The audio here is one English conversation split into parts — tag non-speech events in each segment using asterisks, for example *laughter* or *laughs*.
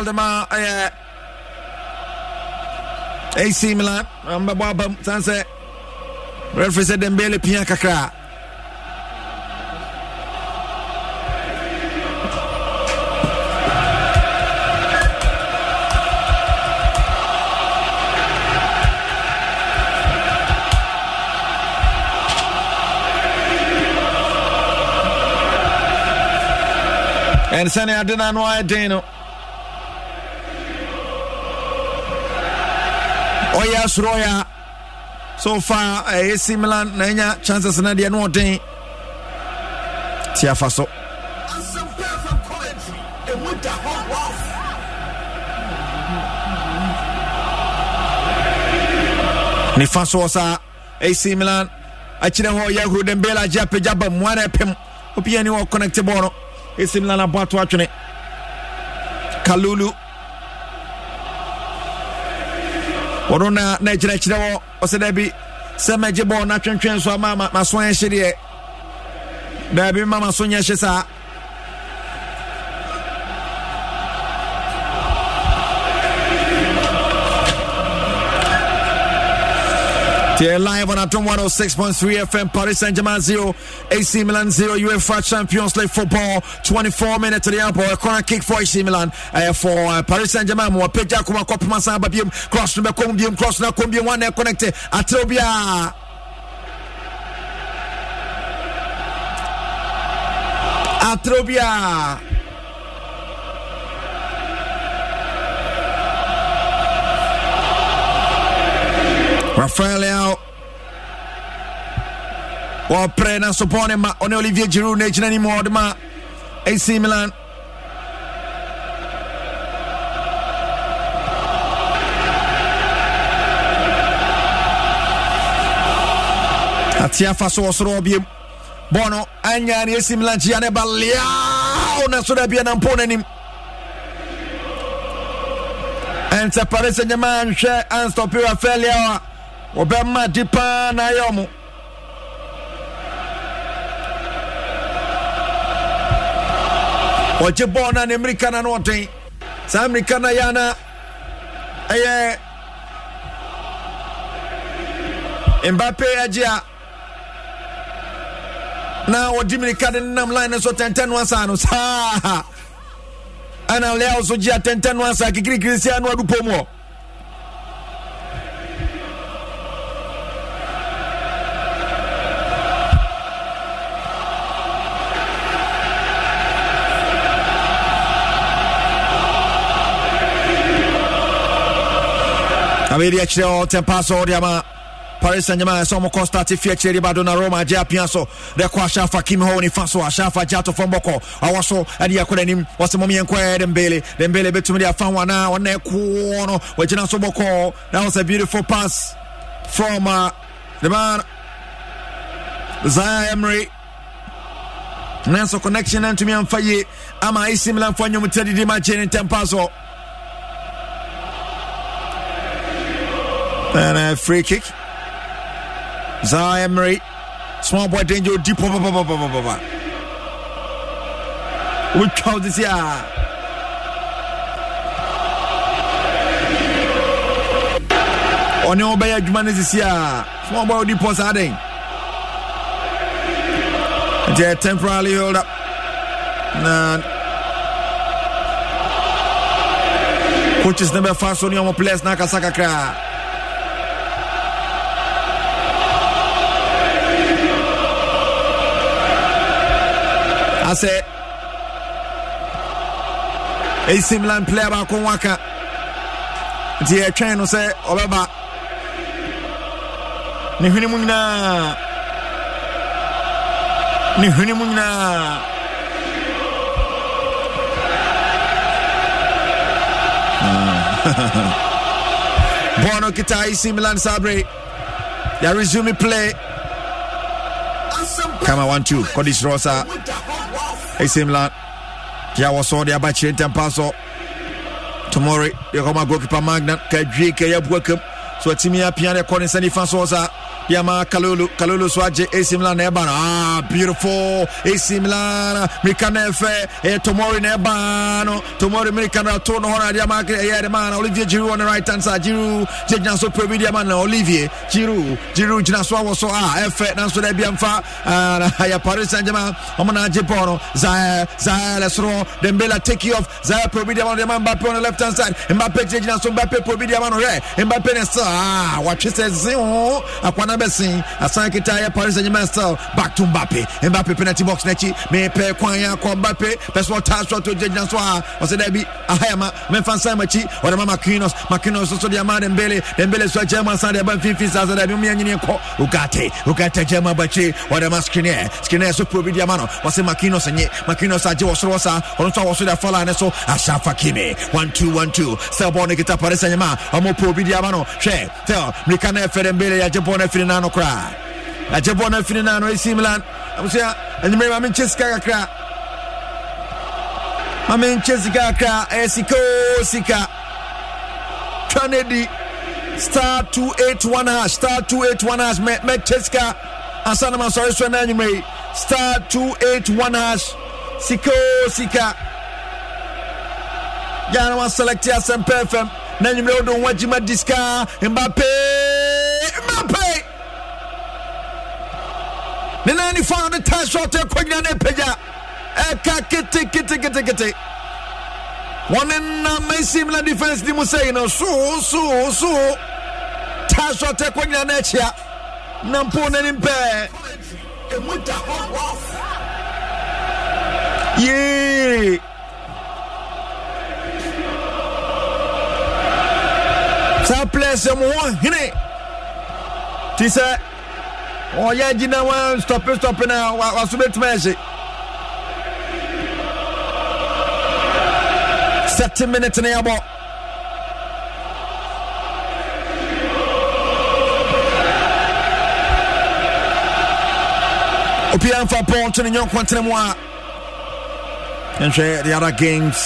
Waldemar ɛyɛ AC Milan mbɛbɔ abam san sɛ referee Dembele pia kakra ɛne sɛne ade no ano ayɛ den no ɔyɛ asoro ɔyɛ so far ɛyɛ AC Milan na ɛnya chances no deɛ no ɔden ti afa so nifa saa AC Milan. Akyerɛ hɔ yɛ ahuro Dembele agye apagya ba mmoa na ɛpem obiani wɔ connect no AC Milan abɔ ato atwene Kalulu wɔno na na akyerɛkyerɛ wɔ ɔsɛ daabi sɛ mɛgye bɔɔl no atwentwɛn so ama maso ɛhye deɛ. Daabi ma maso nyɛ hye saa They're live on Adom 106.3 FM, Paris Saint Germain 0, AC Milan 0, UEFA Champions League football. 24 minutes to the airport. A corner kick for AC Milan uh, for uh, Paris Saint Germain. Mo peja kuma kwa pima sa babiem cross no be kombiem cross na kombiem one na connected. Atrobia. Atrobia. Rafael Leao wɔprɛ na sopɔn ne ma ɔne olivier giroud na agyina anim ɔde ma AC Milan. Ate afa so wɔ soro ɔbiem bɔɔ no anya ne AC Milan kyia ne ba leao na so da bia na n'anim ɛnsɛ Paris Saint-Germain nhwɛ anstɔpe Rafael Leao a wɔbɛma di paa na ayɛ ɔmo ɔgye bɔɔl no ne mmirika no no ɔden saa mmirika no yɛ ana ɛyɛ mbape agye a na wɔde mmirika de nenam line no so tɛntɛn no asa no. Saa ɛna lea so gye a tɛntɛn no asa kikirikiri sia no adupɔ mu hɔ awɛdi akyerɛ so ɔde ama paris saint germain sɛ ɔmokɔ starte fi de bado na roma agye apia so kɔ ahyɛ afa hɔ nifa so ahyɛ afa gye awɔ so n'anim wɔsɛ dembele. Dembele de afa ɛkoɔ no wagyina so bɔkɔ that was a beautiful pass from uh, the man Zaïre-Emery. Nanso connection no ntumi amfa yie ama AC Milan fo anwom tɛ didi ma kyɛ ne ntɛmpa so And a free kick. Zaya Emery. Small boy danger deep. Which crowd is here? ɔne ɔbɛyɛ adwuma no sisi a small boy odi pɔ saa den nti temporarily hold up na coaches no bɛfa so ne ɔmo players no akasa kakraa asɛ AC Milan player baako waka nti yɛtwɛn no sɛ ɔbɛba. Ne hwene mu nyinaa. Ne hwene mu nyinaa. Ah. *laughs* Bɔɔl no kita AC Milan sabre yɛ resume play. Kama one two. Kodis Rosa AC Milan ya wɔsɔ de aba kyerɛ ntɛmpa so tomori deɛ kɔma goalkeeper magna kadwie kɛyɛ abua kam so atumi apia de kɔ ne nsa nifa so sa Yama Kalulu Kalulu Swaje AC Milan Eban ah beautiful. AC Milan Mirkana Efe eh Tomori Nebano Tomori Mirkana to no hona Yama eh man Olivier Giroud on the right hand side. Giroud Jejna so prebi Yama Olivier Giroud. Giroud Jina so so ah Efe na so da biamfa ah ya Paris Saint-Germain omo na Japan Zaire Zaire Lesro Dembele take off. Zaire prebi Yama Mbappe on the left hand side. Mbappe Jejna so Mbappe prebi Yama no Mbappe ne ah watch says zero. Akwana bɛsen asan kita yɛ paris back to mbappe. Mbappe penalty box n'akyi mepɛ kwan yɛ akɔ mbappe. So a ɔsɛ ma Marquinhos. Marquinhos so so de ama dembele. Dembele so akyɛ mu asan de ɛba mfimfini sa sɛ ɔmɛ nyini kɔ ma so pro bi di ama no ɔsɛ Marquinhos nye Marquinhos agye wɔ soro ɔno nso so de afa line so. Kimi one two one two. Sɛ bɔɔl no kita paris ɔmo pro bi di ama no hwɛ mirika na ɛfɛ bɔɔl no afiri n'ano koraa. Agye bɔɔl no afiri n'ano AC Milan. Abusua enyimire maame nkyɛ sika kakra. Maame nkyɛ sika kakra. Ɛyɛ sika sika. Twa ne di star two eight one star two eight one hash. Mɛ mɛ kyɛ sika. Ansa na ma sɔre ɛna yi. Star two eight one hash. Sika oo sika. Yaana wa select asɛm pɛ fm na enyimire o do wɔn di sika. Mbappe ne nan nifa ne ta short akɔgyina ne apagya ɛka keteketekete wɔne nam asim na defense ni mu sɛi no soo soo soo ta short akɔgyina no akyia na mpo n'anim pɛɛ yee saa plɛ sɛ mo wɔ hene ti sɛ ɔyɛ gyina wa stɔpe stɔpe na waso bɛtumi ahye thirty minutes ne yɛbɔ obiara mfa bɔɔl to ne nyɔnko ntene mu a. Nhwɛ the other games.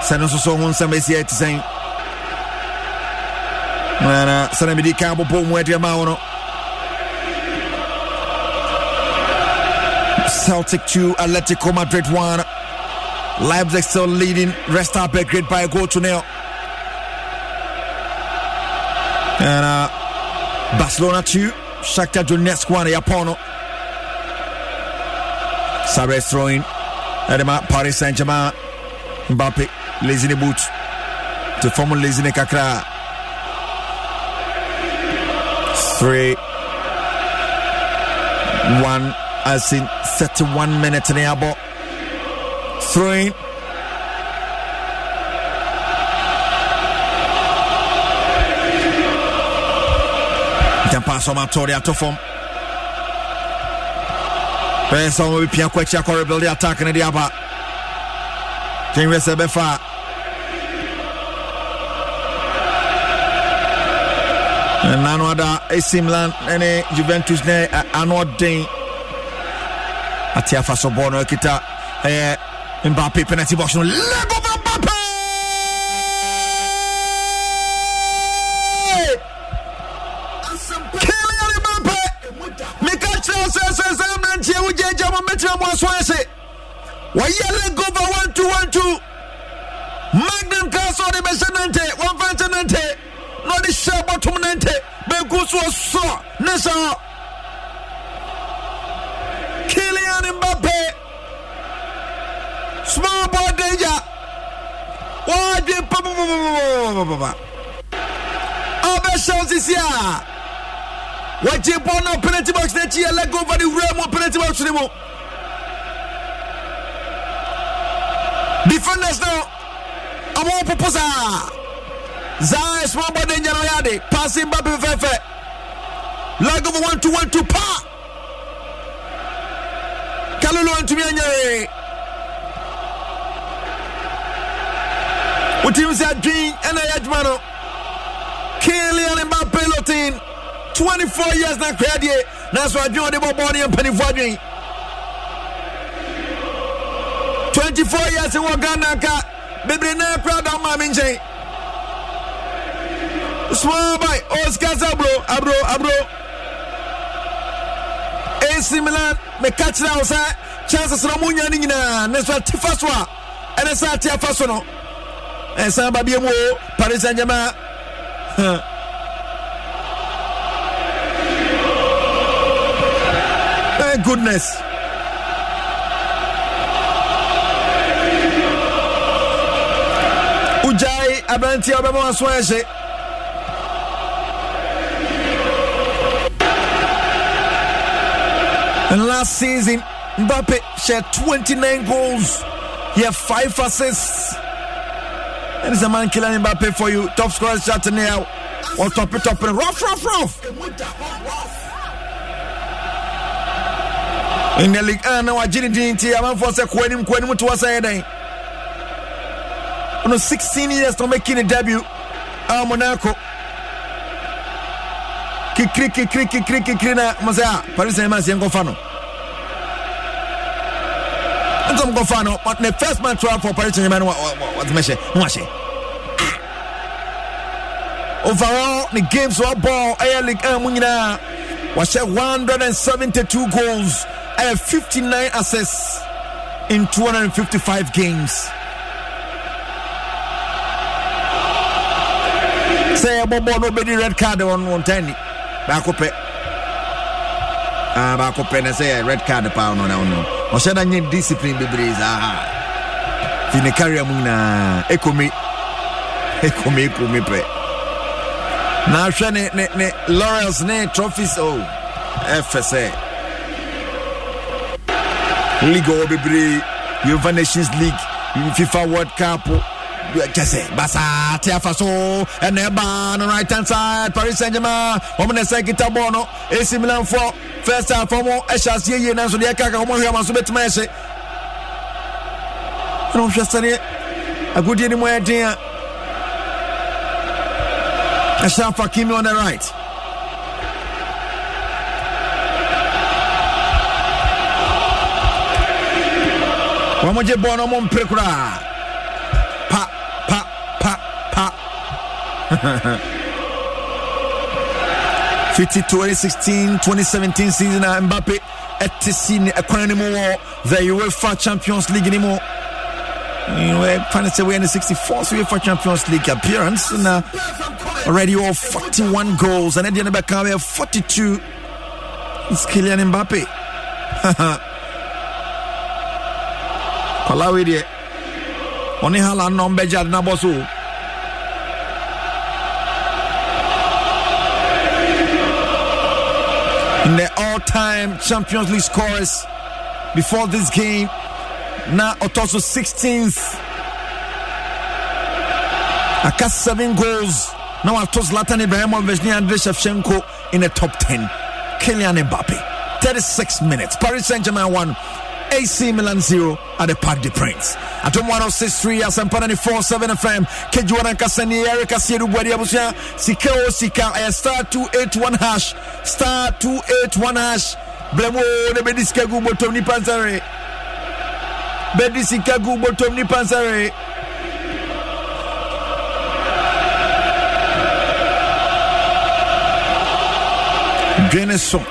Sɛ no nso so ho nsɛm asi ɛte sɛn na sɛna mede kan bobɔ mu adeɛ ma wo no Celtic 2, Atletico Madrid 1. Leipzig still leading. Red Star Belgrade by a goal to nil. And uh, Barcelona 2, Shakhtar Donetsk 1, Japono. Sarres throwing. Edema, Paris Saint-Germain. Mbappe, Lesine boot. To form Lesine Kakra. 3 1 as in 31 minutes in the Throwing. Then pass on my Tori at form. Pesa wɔn bi pia kɔ akyi akɔre bɛlde attack ne de aba kyenwe sɛ bɛfa nano ada esimlan ne juventus ne ano ɔden ate afa so bɔɔl no akita ɛyɛ mbappe penalty box no leg of mbappe! Kylian Mbappe! Meka kyerɛ sɛ sɛ sɛ mmeranteɛ wogya agya mo mɛtena mo aso ase wɔyɛ leg over one two one two. Magnum kaa sɛ ɔde bɛhyɛ nante wɔmfa nkyɛ nante na ɔde hyɛ bɔtom nante bɛnku so ɔsɔ ne saa Ousmane Bodeja waje pabababababa ɔbɛhyɛw sisi a wɔgye bɔ no penalty box n'akyi yɛ lego over the wura mu penalty box ne mu defenders no ɔmo popo saa zaa Ousmane Bodeja no yɛ ade passing ba fɛfɛɛfɛ lego one two one two pa. Kalolo ntumi anyɛ. Wotim sɛ adwen ɛna ɛyɛ adwuma no. Kilian mbappe lotin 24 years na kraa deɛ nanso adwen ɔde bɔbɔɔ ne yɛ mpanimfoɔ adwen 24 years wɔ ghana ka bebree na kora da ma me nkyɛn small boy o sika sɛ aburo aburo aburo AC Milan meka kyerɛ wo sɛ chances na ɔmonya no nyinaa ne so ate fa so a ɛne sɛ ate afa so no ɛsan ba Paris Saint-Germain My goodness. Ujai aberanteɛ ɔbɛma waso And last season, Mbappe shared 29 goals. He had five assists. And is a man killing Mbappe for you. Top scorer shot now. Or top it up and rough, rough, rough. In the league, and I didn't think I'm for a quenim quenim to us. No 16 years to making a debut. Ah, Monaco. kikiri kikiri kikiri kikiri na masa a paris saint germain nkɔfa no ntom nkɔfa no but the first man have for paris saint germain wɔtumi hyɛ no wahyɛ overall the games wɔ ball ɛyɛ league ɛn mu nyinaa wahyɛ 172 goals ɛyɛ 59 assists in 255 games. Sɛ yɛbɔ bɔɔl no wobɛdi red card wɔntani baako pɛ baako pɛ na sɛ yɛ red card paa no na ɔhyɛ da nyɛ discipline bebree saa fi ne career mu nyinaa ekomi *laughs* ekomi ekomi pɛ. Na ahwɛ ne ne ne laurels ne trophies o oh, ɛfɛ sɛ. League ɔwɔ bebree uefa nations league fifa world cup kyɛ sɛ basaa te afa so ɛna ɛba no right hand side paris saint germain wɔn na ɛsɛ kita bɔɔl no ac milan first half wɔn ɛhyɛ aseɛ yie nanso deɛ ɛka ka wɔn hwɛ ama so bɛtuma ɛhyɛ ɛna wɔhwɛ sɛdeɛ agodie no mu ɛyɛ den a ɛhyɛ afa kimi on the right. Wɔn gye bɔɔl no wɔn mpere koraa *laughs* 50 2016 2017 season uh, a mbappe ɛte si ne ɛkwan no mu the uefa champions league no mu no sɛ wɔyɛ ne 64 so uefa champions league appearance na uh, already all 41 goals. And ɛdeɛ no bɛka bɛyɛ 42 it's Kylian Mbappe. *laughs* Kwalawe deɛ ɔne halan na ɔmbɛgye ade nabɔ so in the all-time champions league scorers before this game. Now ɔtɔ so 16th aka seven goals. Na wato zlatan ibrahimovic ne andre shevchenko in the top 10 kylian mbappe 36 minutes. Paris saint-germain 1 AC Milan 0 at the Parc des Princes. Adom 1063 Asempa 94.7 FM. Kejuana Kasani Erica Sieru Bwadi Abusia. Sika o Sika. Eh, star 281 hash. Star 281 hash. Blemo oh, ne bedisika gu bottom ni pansare. Bedisika gu bottom ni pansare. Geneson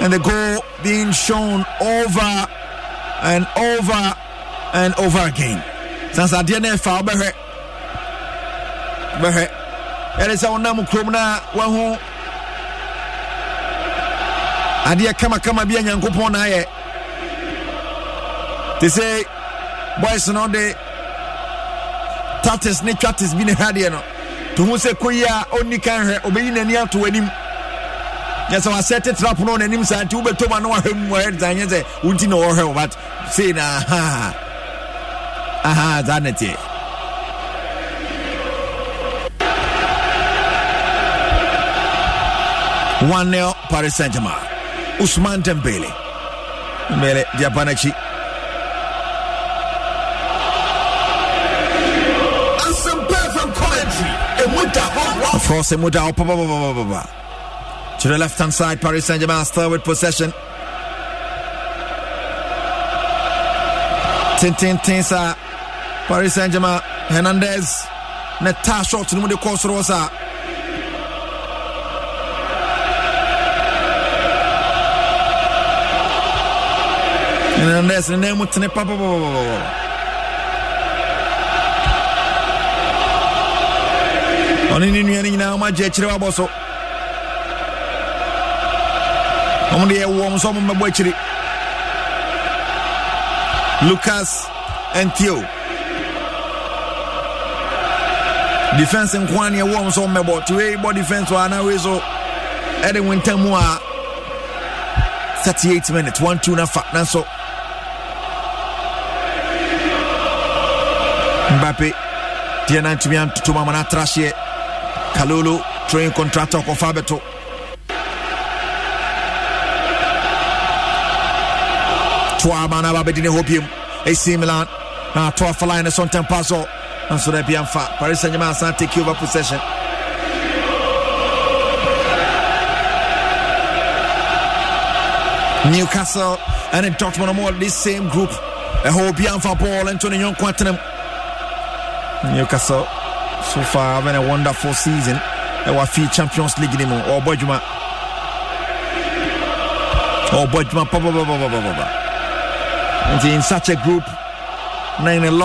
and the goal being shown over and over and over again. Since I didn't foul Behre. Behre. And it's our name Kromna Wahu. Adia Kama Kama Bian Yankupon. They say, boys, no, they tatters, ne chatters, been a hadiano. To who say, Kuya, only can her obey Nania to nyɛ sɛ wasɛte trap no n'anim saa nti wobɛtɔ ma na wahwɛ mu wahɛ sa nyɛ sɛ wonti na wɔhwɛ wo but sei na aha. Aha saa na teɛ one nil Paris Saint Germain Usman Dembele Dembele Diabanachi Of course, Emuda to the left hand side. Paris Saint Germain still with possession. Tintin Tinsa. Paris Saint Germain. Hernandez. Neta shot no de rosa. Hernandez ne nan mu tene papapapapapa ɔne ne nua no nyinaa ɔmagye akyire wabɔ so ɔmo deɛ ɛwɔ ɔmo nso ɔmo mmɛbɔ akyiri lucas ntio defense nko ara na ɛwɔ ɔmo nso ɔmo mmɛbɔ te wei bɔ defense wɔ anaa so ɛde wɔn ntam mu a thirty eight minutes one two na fa na nso mbappe deɛ nantumi antoto mu amana atrahyeɛ kalolo train contractor kɔfa abɛto. Toa ma no ababɛdi ne hɔ biom AC Milan na uh, atoa fa line ne so ntampa so nanso da bia mfa Paris Saint-Germain asan take over possession. Newcastle and in Dortmund all this same group. Ɛhɔ obi amfa ball nto ne yɔnko atenam Newcastle so far having a wonderful season. Ɛwɔ afi Champions League ne mu ɔbɔ adwuma ɔbɔ adwuma papapapapapa nti in such a group na in a